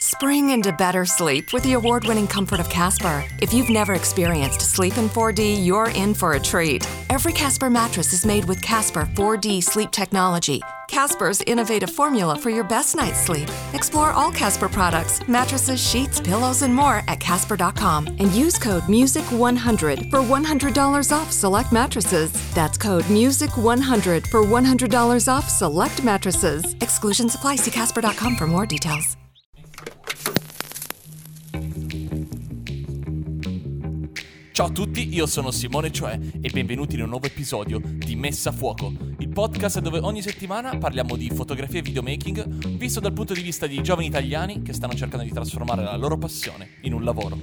Spring into better sleep with the award winning comfort of Casper. If you've never experienced sleep in 4D, you're in for a treat. Every Casper mattress is made with Casper 4D sleep technology. Casper's innovative formula for your best night's sleep. Explore all Casper products, mattresses, sheets, pillows, and more at Casper.com and use code MUSIC100 for $100 off select mattresses. That's code MUSIC100 for $100 off select mattresses. Exclusions apply. See Casper.com for more details. Ciao a tutti, io sono Simone Cioè e benvenuti in un nuovo episodio di Messa a Fuoco, il podcast dove ogni settimana parliamo di fotografia e videomaking visto dal punto di vista di giovani italiani che stanno cercando di trasformare la loro passione in un lavoro.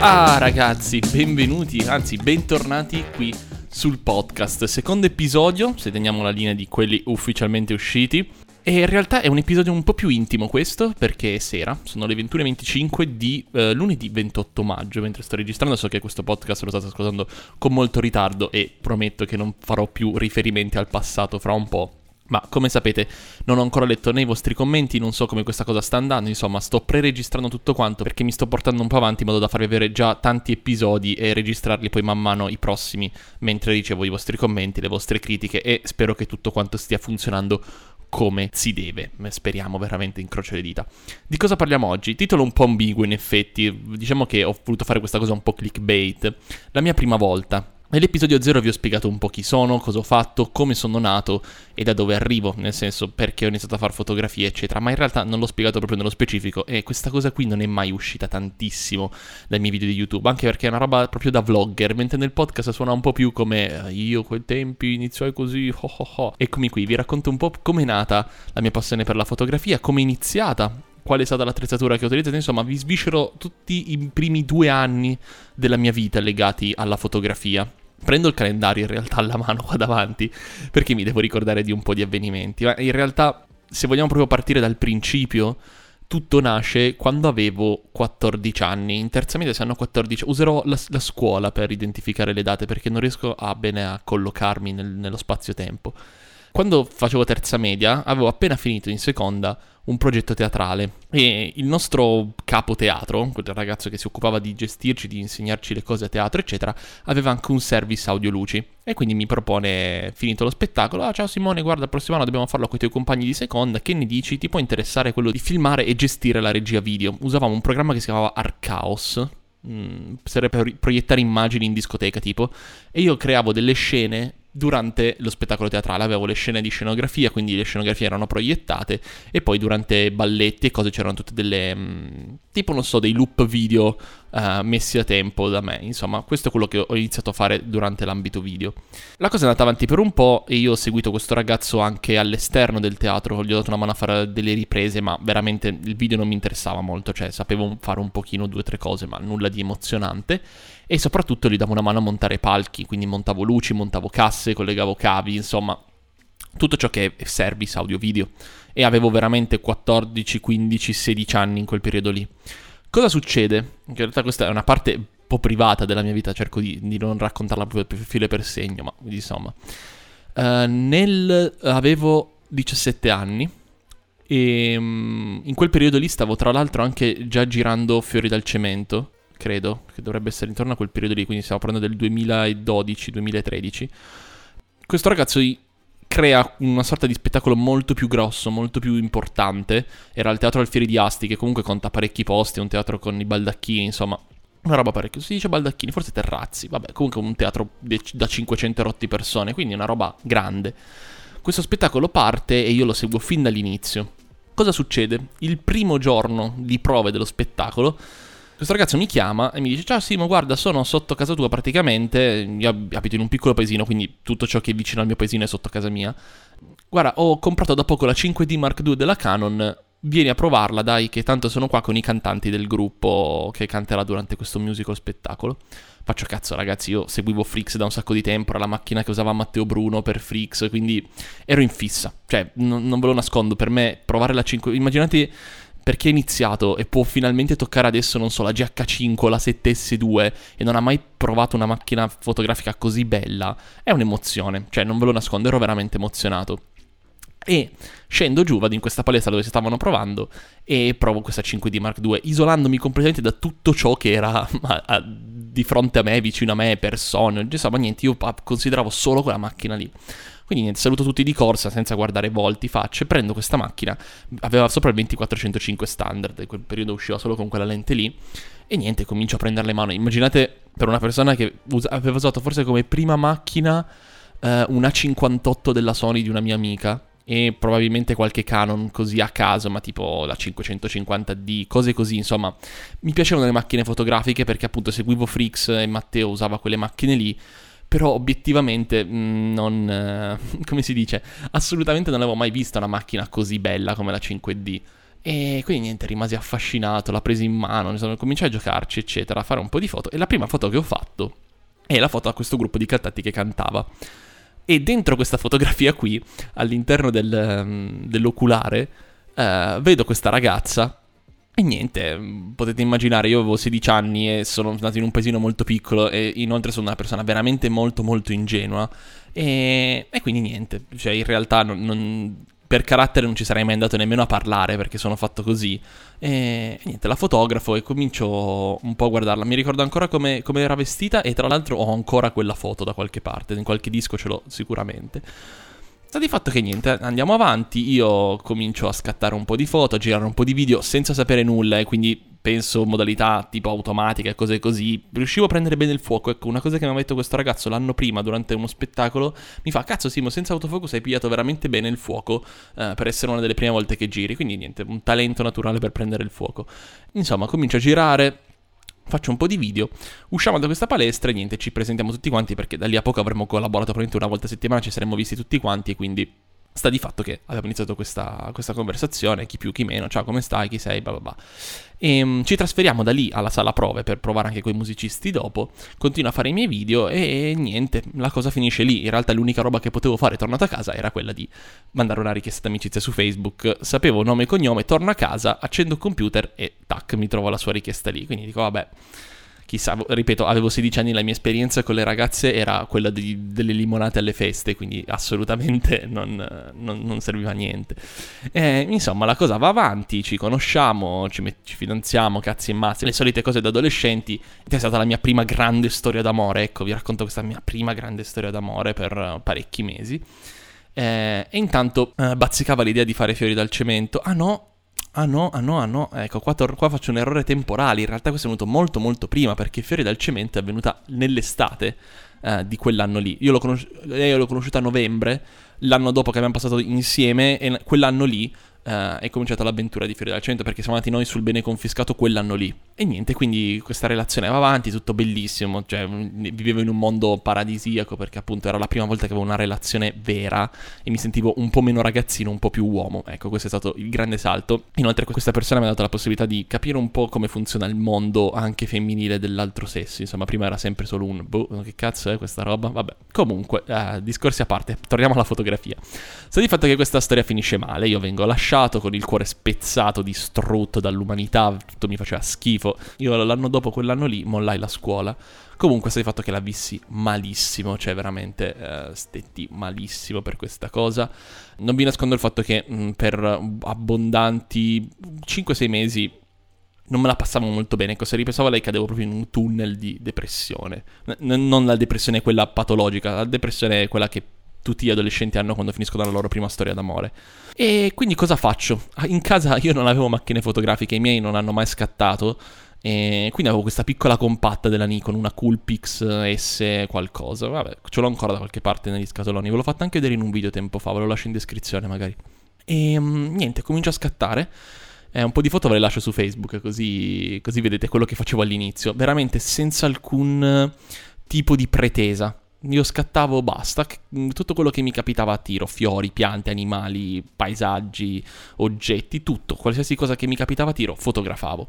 Ah ragazzi, benvenuti, anzi bentornati qui sul podcast. Secondo episodio, se teniamo la linea di quelli ufficialmente usciti. E in realtà è un episodio un po' più intimo questo, perché è sera, sono le 21.25 di eh, lunedì 28 maggio, mentre sto registrando so che questo podcast lo state ascoltando con molto ritardo e prometto che non farò più riferimenti al passato fra un po'. Ma come sapete non ho ancora letto né i vostri commenti, non so come questa cosa sta andando, insomma sto pre-registrando tutto quanto perché mi sto portando un po' avanti in modo da farvi avere già tanti episodi e registrarli poi man mano i prossimi mentre ricevo i vostri commenti, le vostre critiche e spero che tutto quanto stia funzionando come si deve. Speriamo veramente incrocio le dita. Di cosa parliamo oggi? Titolo un po' ambiguo in effetti, diciamo che ho voluto fare questa cosa un po' clickbait. La mia prima volta. Nell'episodio 0 vi ho spiegato un po' chi sono, cosa ho fatto, come sono nato e da dove arrivo, nel senso perché ho iniziato a fare fotografie, eccetera, ma in realtà non l'ho spiegato proprio nello specifico e questa cosa qui non è mai uscita tantissimo dai miei video di YouTube, anche perché è una roba proprio da vlogger, mentre nel podcast suona un po' più come eh, io quei tempi iniziai così, ho ho ho. Eccomi qui, vi racconto un po' come è nata la mia passione per la fotografia, come è iniziata, qual è stata l'attrezzatura che ho utilizzato, insomma vi sviscero tutti i primi due anni della mia vita legati alla fotografia. Prendo il calendario in realtà alla mano qua davanti perché mi devo ricordare di un po' di avvenimenti, ma in realtà se vogliamo proprio partire dal principio, tutto nasce quando avevo 14 anni. In terza media se hanno 14, userò la, la, scuola per identificare le date perché non riesco a bene a collocarmi nel, nello spazio-tempo. Quando facevo terza media avevo appena finito in seconda un progetto teatrale e il nostro capo teatro, quel ragazzo che si occupava di gestirci, di insegnarci le cose a teatro, eccetera, aveva anche un service audio luci e quindi mi propone, finito lo spettacolo, ah ciao Simone, guarda, il prossimo anno dobbiamo farlo con i tuoi compagni di seconda, che ne dici? Ti può interessare quello di filmare e gestire la regia video? Usavamo un programma che si chiamava Archaos, mm, sarebbe per proiettare immagini in discoteca tipo, e io creavo delle scene durante lo spettacolo teatrale. Avevo le scene di scenografia, quindi le scenografie erano proiettate e poi durante balletti e cose c'erano tutte delle mm, tipo non so dei loop video uh, messi a tempo da me. Insomma, questo è quello che ho iniziato a fare durante l'ambito video. La cosa è andata avanti per un po' e io ho seguito questo ragazzo anche all'esterno del teatro, gli ho dato una mano a fare delle riprese, ma veramente il video non mi interessava molto, cioè sapevo fare un pochino due o tre cose, ma nulla di emozionante e soprattutto gli davo una mano a montare palchi, quindi montavo luci, montavo casse, collegavo cavi, insomma tutto ciò che è service audio video e avevo veramente 14, 15, 16 anni in quel periodo lì. Cosa succede? In realtà questa è una parte un po' privata della mia vita, cerco di, di non raccontarla proprio per filo per segno, ma insomma. Uh, nel, avevo 17 anni e um, in quel periodo lì stavo tra l'altro anche già girando Fiori dal Cemento credo, che dovrebbe essere intorno a quel periodo lì, quindi stiamo parlando del 2012-2013. Questo ragazzo crea una sorta di spettacolo molto più grosso, molto più importante. Era il teatro Alfieri di Asti, che comunque conta parecchi posti, un teatro con i baldacchini, insomma, una roba parecchio. Si dice baldacchini, forse terrazzi, vabbè, comunque un teatro da 500 rotti persone, quindi una roba grande. Questo spettacolo parte e io lo seguo fin dall'inizio. Cosa succede? Il primo giorno di prove dello spettacolo questo ragazzo mi chiama e mi dice: Ciao Simo, guarda, sono sotto casa tua praticamente. Io abito in un piccolo paesino, quindi tutto ciò che è vicino al mio paesino è sotto casa mia. Guarda, ho comprato da poco la 5D Mark II della Canon. Vieni a provarla, dai, che tanto sono qua con i cantanti del gruppo che canterà durante questo musical spettacolo. Faccio cazzo, ragazzi, io seguivo Freaks da un sacco di tempo, era la macchina che usava Matteo Bruno per Freaks, quindi ero in fissa. Cioè, non, non ve lo nascondo, per me provare la 5... Immaginate per chi ha iniziato e può finalmente toccare adesso, non so, la GH5 o la 7S2 e non ha mai provato una macchina fotografica così bella, è un'emozione. Cioè, non ve lo nascondo, ero veramente emozionato. E scendo giù, vado in questa palestra dove si stavano provando e provo questa 5D Mark II, isolandomi completamente da tutto ciò che era a, a, di fronte a me, vicino a me, persone, insomma niente, io consideravo solo quella macchina lì. Quindi niente, saluto tutti di corsa senza guardare volti, facce, prendo questa macchina, aveva sopra il 2405 standard, in quel periodo usciva solo con quella lente lì, e niente, comincio a prendere le mano. Immaginate per una persona che usa, aveva usato forse come prima macchina eh, una 58 della Sony di una mia amica, e probabilmente qualche Canon così a caso, ma tipo la 550D, cose così, insomma. Mi piacevano le macchine fotografiche perché appunto seguivo Freaks e Matteo usava quelle macchine lì, però obiettivamente mm, non... Eh, come si dice? Assolutamente non avevo mai visto una macchina così bella come la 5D. E quindi niente, rimasi affascinato, l'ho presa in mano, insomma, cominciai a giocarci, eccetera, a fare un po' di foto. E la prima foto che ho fatto è la foto a questo gruppo di cantanti che cantava. E dentro questa fotografia qui, all'interno del, um, dell'oculare, uh, vedo questa ragazza. E niente, potete immaginare, io avevo 16 anni e sono nato in un paesino molto piccolo e inoltre sono una persona veramente molto molto ingenua. E, e quindi niente, cioè in realtà non, non, per carattere non ci sarei mai andato nemmeno a parlare perché sono fatto così. E, e niente, la fotografo e comincio un po' a guardarla. Mi ricordo ancora come, come era vestita e tra l'altro ho ancora quella foto da qualche parte, in qualche disco ce l'ho sicuramente. Sta di fatto che niente, andiamo avanti, io comincio a scattare un po' di foto, a girare un po' di video senza sapere nulla e quindi penso modalità tipo automatica e cose così, riuscivo a prendere bene il fuoco. Ecco, una cosa che mi ha detto questo ragazzo l'anno prima durante uno spettacolo, mi fa, cazzo Simo, senza autofocus hai pigliato veramente bene il fuoco eh, per essere una delle prime volte che giri, quindi niente, un talento naturale per prendere il fuoco. Insomma, comincio a girare, faccio un po' di video, usciamo da questa palestra e niente, ci presentiamo tutti quanti perché da lì a poco avremmo collaborato probabilmente una volta a settimana, ci saremmo visti tutti quanti e quindi Sta di fatto che abbiamo iniziato questa, questa, conversazione, chi più chi meno, ciao come stai, chi sei, bla bla bla. E um, ci trasferiamo da lì alla sala prove per provare anche con i musicisti dopo, continuo a fare i miei video e niente, la cosa finisce lì. In realtà l'unica roba che potevo fare tornato a casa era quella di mandare una richiesta d'amicizia su Facebook. Sapevo nome e cognome, torno a casa, accendo il computer e tac, mi trovo la sua richiesta lì. Quindi dico vabbè chissà, ripeto, avevo 16 anni, la mia esperienza con le ragazze era quella di, delle limonate alle feste, quindi assolutamente non, non, non serviva a niente. E, insomma, la cosa va avanti, ci conosciamo, ci, met- ci fidanziamo, cazzi e mazzi, le solite cose da adolescenti. È stata la mia prima grande storia d'amore, ecco, vi racconto questa mia prima grande storia d'amore per parecchi mesi. Eh, e intanto eh, bazzicava l'idea di fare fiori dal cemento. Ah no, Ah no, ah no, ah no, ecco, qua, tor- qua, faccio un errore temporale, in realtà questo è venuto molto molto prima perché Fiori dal Cemento è avvenuta nell'estate eh, di quell'anno lì. Io l'ho, conosci- l'ho conosciuta a novembre, l'anno dopo che abbiamo passato insieme e quell'anno lì uh, è cominciata l'avventura di Fiori dal Cento perché siamo andati noi sul bene confiscato quell'anno lì. E niente, quindi questa relazione va avanti, tutto bellissimo, cioè vivevo in un mondo paradisiaco perché appunto era la prima volta che avevo una relazione vera e mi sentivo un po' meno ragazzino, un po' più uomo. Ecco, questo è stato il grande salto. Inoltre questa persona mi ha dato la possibilità di capire un po' come funziona il mondo anche femminile dell'altro sesso. Insomma, prima era sempre solo un boh, che cazzo è questa roba? Vabbè, comunque, uh, discorsi a parte, torniamo alla fotografia. Sta di fatto che questa storia finisce male, io vengo lasciato lasciato con il cuore spezzato, distrutto dall'umanità, tutto mi faceva schifo. Io l'anno dopo, quell'anno lì, mollai la scuola. Comunque, sta di fatto che la vissi malissimo, cioè veramente eh, stetti malissimo per questa cosa. Non vi nascondo il fatto che mh, per abbondanti 5-6 mesi non me la passavo molto bene. Ecco, se ripensavo a lei cadevo proprio in un tunnel di depressione. N- non la depressione quella patologica, la depressione è quella che tutti gli adolescenti hanno quando finiscono la loro prima storia d'amore. E quindi cosa faccio? In casa io non avevo macchine fotografiche, i miei non hanno mai scattato. E quindi avevo questa piccola compatta della Nikon, una Coolpix S qualcosa. Vabbè, ce l'ho ancora da qualche parte negli scatoloni. Ve l'ho fatto anche vedere in un video tempo fa, ve lo lascio in descrizione magari. E um, niente, comincio a scattare. Eh, un po' di foto ve le lascio su Facebook, così, così vedete quello che facevo all'inizio. Veramente senza alcun tipo di pretesa. Io scattavo basta, mm, tutto quello che mi capitava a tiro, fiori, piante, animali, paesaggi, oggetti, tutto, qualsiasi cosa che mi capitava a tiro, fotografavo.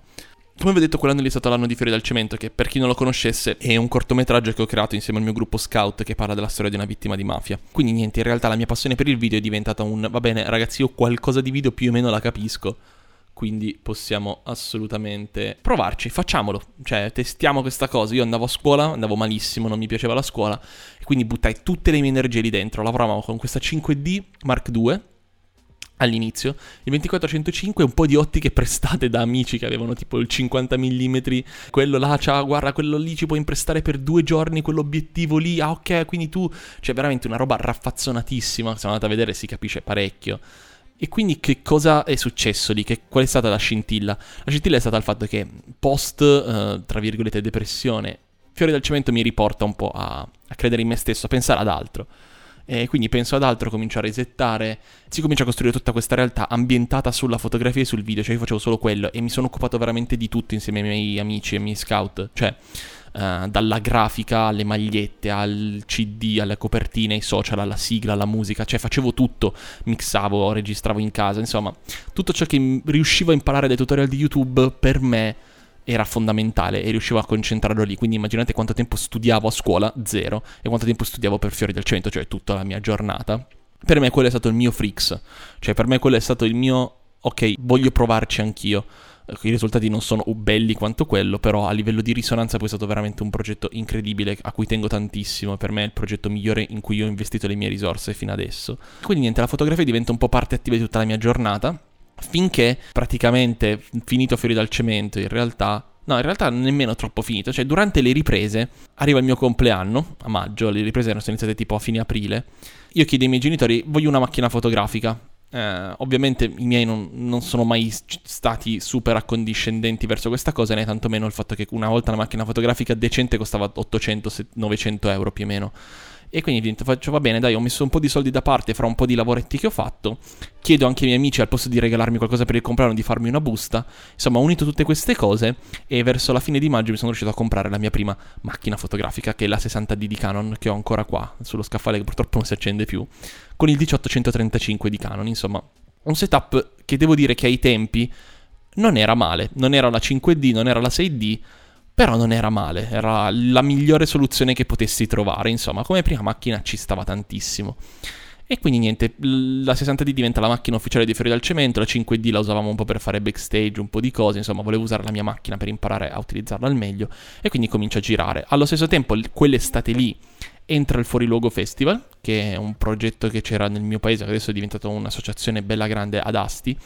Come vi ho detto, quell'anno lì è stato l'anno di Fiori dal Cemento, che per chi non lo conoscesse è un cortometraggio che ho creato insieme al mio gruppo scout che parla della storia di una vittima di mafia. Quindi niente, in realtà la mia passione per il video è diventata un, va bene ragazzi, io qualcosa di video più o meno la capisco, quindi possiamo assolutamente provarci, facciamolo, cioè testiamo questa cosa. Io andavo a scuola, andavo malissimo, non mi piaceva la scuola, e quindi buttai tutte le mie energie lì dentro. Lavoravamo con questa 5D Mark II all'inizio, il 2405 un po' di ottiche prestate da amici che avevano tipo il 50 mm, quello là, ciao, guarda, quello lì ci puoi imprestare per due giorni, quell'obiettivo lì, ah ok, quindi tu, cioè veramente una roba raffazzonatissima, se andate a vedere si capisce parecchio. E quindi che cosa è successo lì? Che, qual è stata la scintilla? La scintilla è stata il fatto che post, eh, tra virgolette, depressione, Fiori del Cemento mi riporta un po' a, a credere in me stesso, a pensare ad altro. E quindi penso ad altro, comincio a resettare, si comincia a costruire tutta questa realtà ambientata sulla fotografia e sul video, cioè io facevo solo quello e mi sono occupato veramente di tutto insieme ai miei amici e ai miei scout, cioè uh, dalla grafica alle magliette, al CD, alle copertine, ai social, alla sigla, alla musica, cioè facevo tutto, mixavo, registravo in casa, insomma, tutto ciò che riuscivo a imparare dai tutorial di YouTube per me era fondamentale e riuscivo a concentrarlo lì. Quindi immaginate quanto tempo studiavo a scuola, zero, e quanto tempo studiavo per Fiori del Cento, cioè tutta la mia giornata. Per me quello è stato il mio Frix, cioè per me quello è stato il mio, ok, voglio provarci anch'io. I risultati non sono belli quanto quello, però a livello di risonanza poi è stato veramente un progetto incredibile a cui tengo tantissimo. Per me è il progetto migliore in cui ho investito le mie risorse fino adesso. Quindi niente, la fotografia diventa un po' parte attiva di tutta la mia giornata finché praticamente finito fuori dal cemento, in realtà No, in realtà nemmeno troppo finito. Cioè, durante le riprese, arriva il mio compleanno, a maggio, le riprese erano iniziate tipo a fine aprile. Io chiedo ai miei genitori, voglio una macchina fotografica. Eh, ovviamente i miei non, non, sono mai stati super accondiscendenti verso questa cosa, né tantomeno il fatto che una volta una macchina fotografica decente costava 800-900 euro più o meno. E quindi faccio, va bene, dai, ho messo un po' di soldi da parte fra un po' di lavoretti che ho fatto. Chiedo anche ai miei amici, al posto di regalarmi qualcosa per il compleanno, di farmi una busta. Insomma, ho unito tutte queste cose e verso la fine di maggio mi sono riuscito a comprare la mia prima macchina fotografica, che è la 60D di Canon, che ho ancora qua, sullo scaffale che purtroppo non si accende più, con il 1835 di Canon. Insomma, un setup che devo dire che ai tempi non era male. Non era la 5D, non era la 6D però non era male, era la migliore soluzione che potessi trovare, insomma, come prima macchina ci stava tantissimo. E quindi niente, la 60D diventa la macchina ufficiale di Fiori dal Cemento, la 5D la usavamo un po' per fare backstage, un po' di cose, insomma, volevo usare la mia macchina per imparare a utilizzarla al meglio e quindi comincio a girare. Allo stesso tempo, quell'estate lì entra il Fuoriluogo Festival, che è un progetto che c'era nel mio paese, che adesso è diventato un'associazione bella grande ad Asti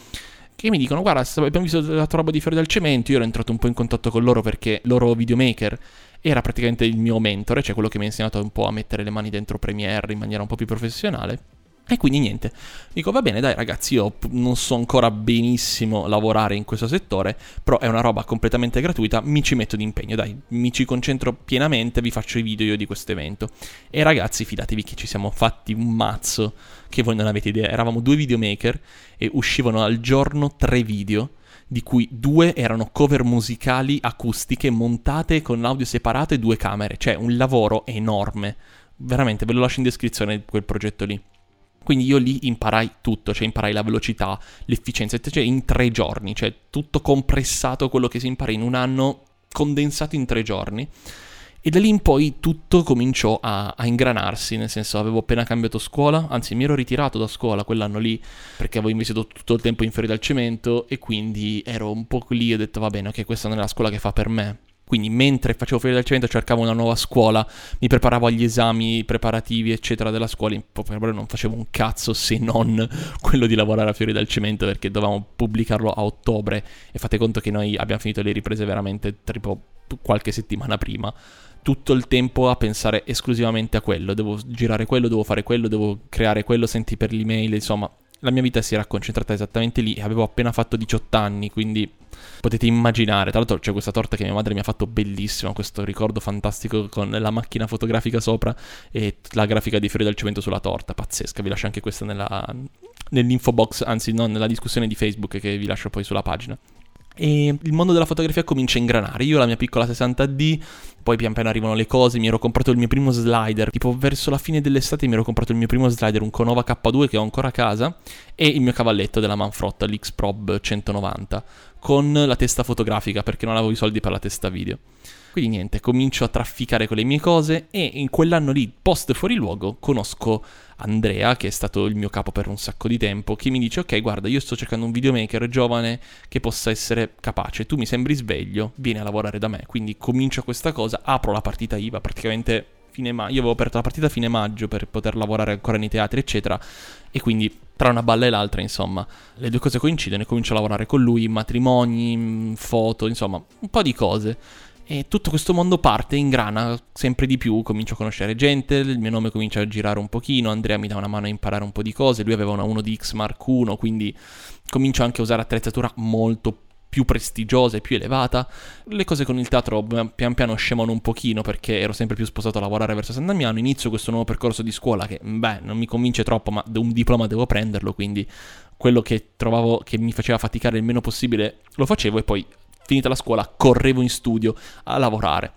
che mi dicono guarda abbiamo visto la tua roba di Fiori del Cemento, io ero entrato un po' in contatto con loro perché loro videomaker era praticamente il mio mentore, cioè quello che mi ha insegnato un po' a mettere le mani dentro Premiere in maniera un po' più professionale. E quindi niente, dico va bene dai ragazzi, io non so ancora benissimo lavorare in questo settore, però è una roba completamente gratuita, mi ci metto d'impegno, dai, mi ci concentro pienamente, vi faccio i video io di questo evento. E ragazzi, fidatevi che ci siamo fatti un mazzo che voi non avete idea, eravamo due videomaker e uscivano al giorno tre video di cui due erano cover musicali acustiche montate con l'audio separato e due camere, cioè un lavoro enorme. Veramente, ve lo lascio in descrizione quel progetto lì. Quindi io lì imparai tutto, cioè imparai la velocità, l'efficienza, cioè in tre giorni, cioè tutto compressato quello che si impara in un anno, condensato in tre giorni. E da lì in poi tutto cominciò a, a, ingranarsi, nel senso avevo appena cambiato scuola, anzi mi ero ritirato da scuola quell'anno lì perché avevo investito tutto il tempo in fuori dal cemento e quindi ero un po' lì e ho detto va bene, ok questa non è la scuola che fa per me, quindi mentre facevo fuori dal cemento cercavo una nuova scuola, mi preparavo agli esami preparativi eccetera della scuola, in parole non facevo un cazzo se non quello di lavorare a Fiori dal Cemento perché dovevamo pubblicarlo a ottobre e fate conto che noi abbiamo finito le riprese veramente tipo qualche settimana prima. Tutto il tempo a pensare esclusivamente a quello, devo girare quello, devo fare quello, devo creare quello, senti per l'email, insomma, la mia vita si era concentrata esattamente lì avevo appena fatto 18 anni, quindi potete immaginare. Tra l'altro c'è questa torta che mia madre mi ha fatto bellissima, questo ricordo fantastico con la macchina fotografica sopra e la grafica di Fiori del Cemento sulla torta, pazzesca. Vi lascio anche questa nella, nell'info box, anzi no, nella discussione di Facebook che vi lascio poi sulla pagina e il mondo della fotografia comincia a ingranare. Io ho la mia piccola 60D, poi pian piano arrivano le cose, mi ero comprato il mio primo slider, tipo verso la fine dell'estate mi ero comprato il mio primo slider, un Conova K2 che ho ancora a casa, e il mio cavalletto della Manfrotto, l'X-Prob 190, con la testa fotografica perché non avevo i soldi per la testa video. Quindi niente, comincio a trafficare con le mie cose e in quell'anno lì, post fuori luogo, conosco Andrea, che è stato il mio capo per un sacco di tempo, che mi dice ok guarda io sto cercando un videomaker giovane che possa essere capace, tu mi sembri sveglio, vieni a lavorare da me. Quindi comincio questa cosa, apro la partita IVA praticamente fine maggio, io avevo aperto la partita a fine maggio per poter lavorare ancora nei teatri eccetera e quindi tra una balla e l'altra, insomma, le due cose coincidono e comincio a lavorare con lui, matrimoni, foto, insomma, un po' di cose. E tutto questo mondo parte, ingrana sempre di più, comincio a conoscere gente, il mio nome comincia a girare un pochino, Andrea mi dà una mano a imparare un po' di cose, lui aveva una 1DX Mark 1, quindi comincio anche a usare attrezzatura molto più prestigiosa e più elevata. Le cose con il teatro pian piano scemano un pochino perché ero sempre più sposato a lavorare verso San Damiano. Inizio questo nuovo percorso di scuola che, beh, non mi convince troppo, ma un diploma devo prenderlo, quindi quello che trovavo che mi faceva faticare il meno possibile lo facevo e poi finita la scuola, correvo in studio a lavorare.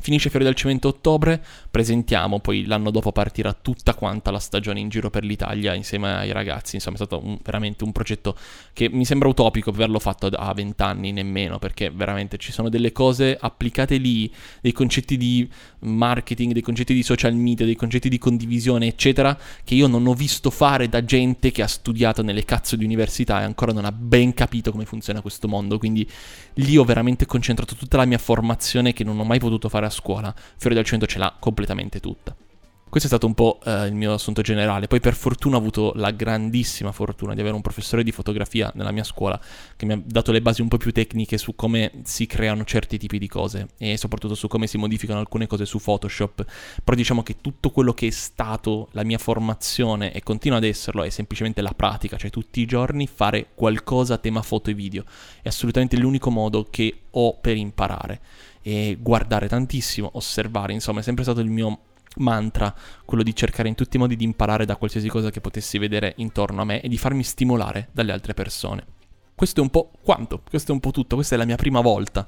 Finisce Fiori del Cemento ottobre, presentiamo, poi l'anno dopo partirà tutta quanta la stagione in giro per l'Italia insieme ai ragazzi, insomma è stato un, veramente un progetto che mi sembra utopico averlo fatto a 20 anni nemmeno, perché veramente ci sono delle cose applicate lì, dei concetti di marketing, dei concetti di social media, dei concetti di condivisione, eccetera, che io non ho visto fare da gente che ha studiato nelle cazzo di università e ancora non ha ben capito come funziona questo mondo, quindi lì ho veramente concentrato tutta la mia formazione che non ho mai potuto fare a scuola. Fiori del Cento ce l'ha completamente tutta. Questo è stato un po' eh, il mio assunto generale. Poi per fortuna ho avuto la grandissima fortuna di avere un professore di fotografia nella mia scuola che mi ha dato le basi un po' più tecniche su come si creano certi tipi di cose e soprattutto su come si modificano alcune cose su Photoshop. Però diciamo che tutto quello che è stato la mia formazione e continua ad esserlo è semplicemente la pratica, cioè tutti i giorni fare qualcosa a tema foto e video. È assolutamente l'unico modo che ho per imparare e guardare tantissimo, osservare, insomma è sempre stato il mio mantra, quello di cercare in tutti i modi di imparare da qualsiasi cosa che potessi vedere intorno a me e di farmi stimolare dalle altre persone. Questo è un po' quanto, questo è un po' tutto, questa è la mia prima volta,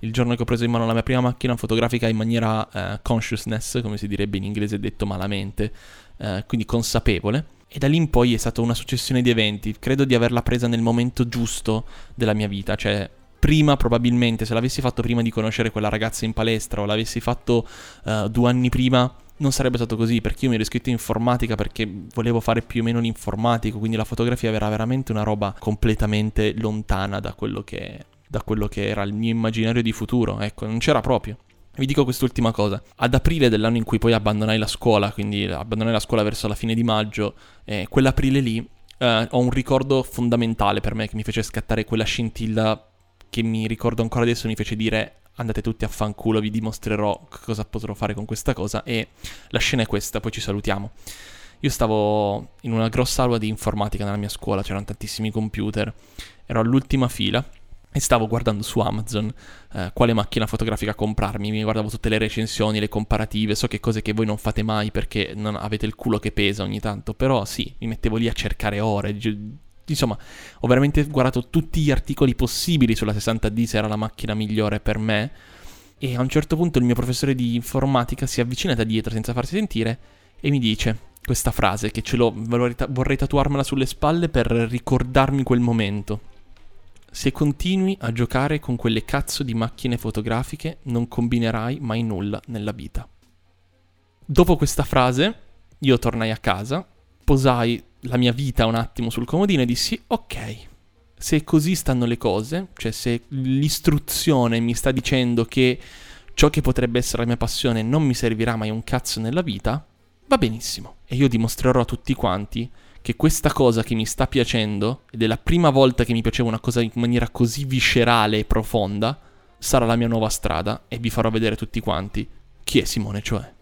il giorno che ho preso in mano la mia prima macchina fotografica in maniera eh, consciousness, come si direbbe in inglese detto malamente, eh, quindi consapevole. E da lì in poi è stata una successione di eventi, credo di averla presa nel momento giusto della mia vita, cioè prima probabilmente, se l'avessi fatto prima di conoscere quella ragazza in palestra o l'avessi fatto uh, due anni prima, non sarebbe stato così perché io mi ero iscritto in informatica perché volevo fare più o meno l'informatico, quindi la fotografia era veramente una roba completamente lontana da quello che, da quello che era il mio immaginario di futuro, ecco, non c'era proprio. Vi dico quest'ultima cosa. Ad aprile dell'anno in cui poi abbandonai la scuola, quindi abbandonai la scuola verso la fine di maggio, eh, quell'aprile lì eh, ho un ricordo fondamentale per me che mi fece scattare quella scintilla che mi ricordo ancora adesso, mi fece dire andate tutti a fanculo, vi dimostrerò cosa potrò fare con questa cosa e la scena è questa, poi ci salutiamo. Io stavo in una grossa aula di informatica nella mia scuola, c'erano tantissimi computer, ero all'ultima fila e stavo guardando su Amazon eh, quale macchina fotografica comprarmi, mi guardavo tutte le recensioni, le comparative, so che cose che voi non fate mai perché non avete il culo che pesa ogni tanto, però sì, mi mettevo lì a cercare ore, insomma, ho veramente guardato tutti gli articoli possibili sulla 60D se era la macchina migliore per me. E a un certo punto il mio professore di informatica si avvicina da dietro senza farsi sentire e mi dice questa frase che ce l'ho, vorrei tatuarmela sulle spalle per ricordarmi quel momento. Se continui a giocare con quelle cazzo di macchine fotografiche non combinerai mai nulla nella vita. Dopo questa frase io tornai a casa, posai la mia vita un attimo sul comodino e dissi ok, se così stanno le cose, cioè se l'istruzione mi sta dicendo che ciò che potrebbe essere la mia passione non mi servirà mai un cazzo nella vita, va benissimo. E io dimostrerò a tutti quanti che questa cosa che mi sta piacendo, ed è la prima volta che mi piaceva una cosa in maniera così viscerale e profonda, sarà la mia nuova strada e vi farò vedere tutti quanti chi è Simone cioè.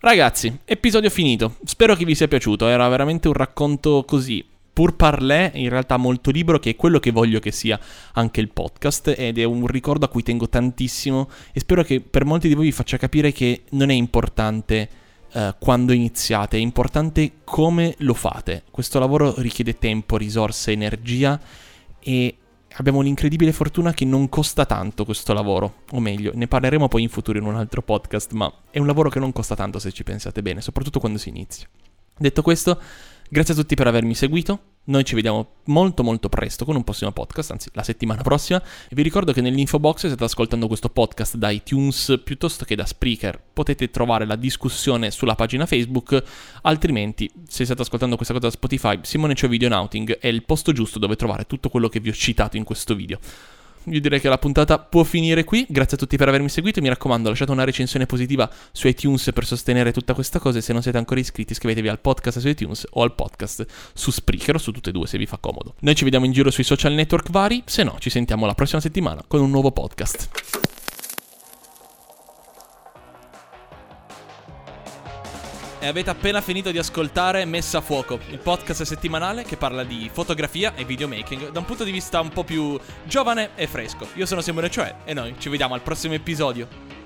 Ragazzi, episodio finito. Spero che vi sia piaciuto. Era veramente un racconto così. Pur parlé, in realtà molto libero, che è quello che voglio che sia anche il podcast. Ed è un ricordo a cui tengo tantissimo. E spero che per molti di voi vi faccia capire che non è importante. Uh, quando iniziate, è importante come lo fate. Questo lavoro richiede tempo, risorse, energia e abbiamo l'incredibile fortuna che non costa tanto questo lavoro, o meglio, ne parleremo poi in futuro in un altro podcast, ma è un lavoro che non costa tanto se ci pensate bene, soprattutto quando si inizia. Detto questo, grazie a tutti per avermi seguito, Noi ci vediamo molto molto presto con un prossimo podcast, anzi la settimana prossima. E vi ricordo che nell'info box se state ascoltando questo podcast da iTunes piuttosto che da Spreaker, potete trovare la discussione sulla pagina Facebook. Altrimenti, se state ascoltando questa cosa da Spotify, Simone Cio Video Nauting è il posto giusto dove trovare tutto quello che vi ho citato in questo video io direi che la puntata può finire qui. Grazie a tutti per avermi seguito. Mi raccomando, lasciate una recensione positiva su iTunes per sostenere tutta questa cosa. E se non siete ancora iscritti, iscrivetevi al podcast su iTunes o al podcast su Spreaker o su tutte e due se vi fa comodo. Noi ci vediamo in giro sui social network vari. Se no, ci sentiamo la prossima settimana con un nuovo podcast. E avete appena finito di ascoltare Messa a Fuoco, il podcast settimanale che parla di fotografia e videomaking da un punto di vista un po' più giovane e fresco. Io sono Simone Cioè e noi ci vediamo al prossimo episodio.